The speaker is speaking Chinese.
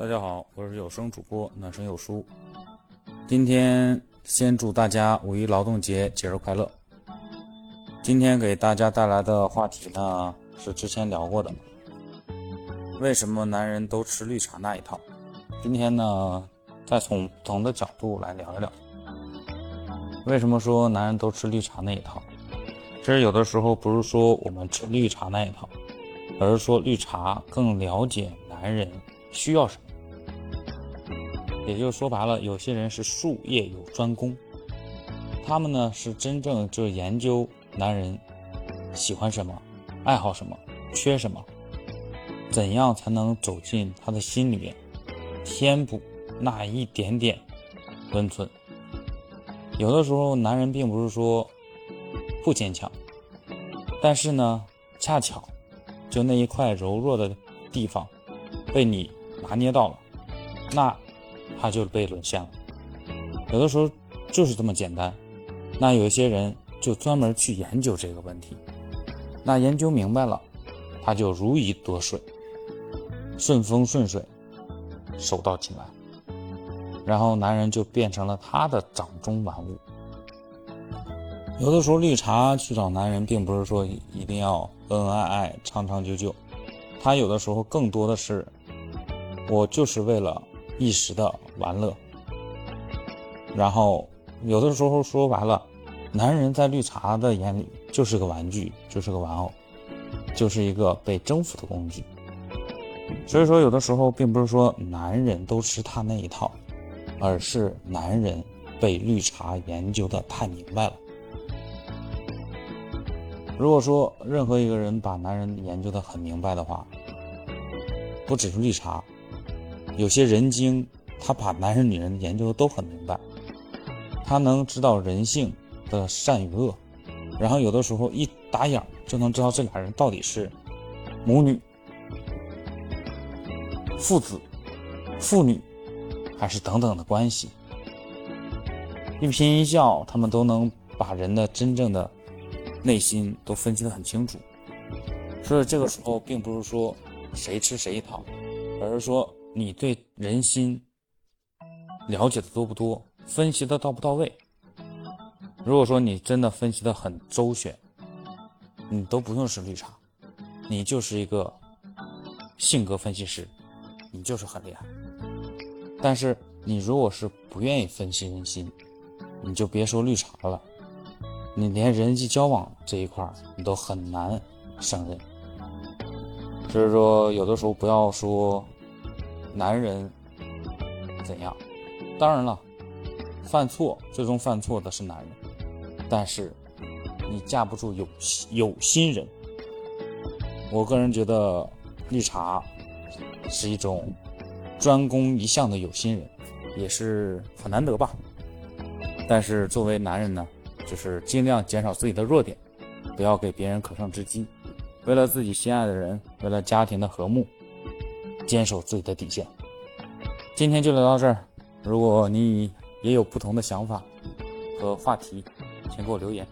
大家好，我是有声主播暖声有书。今天先祝大家五一劳动节节日快乐。今天给大家带来的话题呢，是之前聊过的，为什么男人都吃绿茶那一套？今天呢，再从不同的角度来聊一聊，为什么说男人都吃绿茶那一套？其实有的时候不是说我们吃绿茶那一套，而是说绿茶更了解男人需要什么。也就是说白了，有些人是术业有专攻，他们呢是真正就研究男人喜欢什么、爱好什么、缺什么，怎样才能走进他的心里面，填补那一点点温存。有的时候，男人并不是说不坚强，但是呢，恰巧就那一块柔弱的地方被你拿捏到了，那。他就被沦陷了，有的时候就是这么简单。那有一些人就专门去研究这个问题，那研究明白了，他就如鱼得水，顺风顺水，手到擒来。然后男人就变成了他的掌中玩物。有的时候绿茶去找男人，并不是说一定要恩恩爱爱、长长久久，他有的时候更多的是，我就是为了。一时的玩乐，然后有的时候说白了，男人在绿茶的眼里就是个玩具，就是个玩偶，就是一个被征服的工具。所以说，有的时候并不是说男人都吃他那一套，而是男人被绿茶研究的太明白了。如果说任何一个人把男人研究的很明白的话，不只是绿茶。有些人精，他把男人女人研究的都很明白，他能知道人性的善与恶，然后有的时候一打眼就能知道这俩人到底是母女、父子、父女，还是等等的关系。一颦一笑，他们都能把人的真正的内心都分析的很清楚。所以这个时候，并不是说谁吃谁一套，而是说。你对人心了解的多不多？分析的到不到位？如果说你真的分析的很周全，你都不用是绿茶，你就是一个性格分析师，你就是很厉害。但是你如果是不愿意分析人心，你就别说绿茶了，你连人际交往这一块你都很难胜任。所以说，有的时候不要说。男人怎样？当然了，犯错最终犯错的是男人，但是你架不住有有心人。我个人觉得绿茶是一种专攻一项的有心人，也是很难得吧。但是作为男人呢，就是尽量减少自己的弱点，不要给别人可乘之机。为了自己心爱的人，为了家庭的和睦。坚守自己的底线。今天就聊到这儿。如果你也有不同的想法和话题，请给我留言。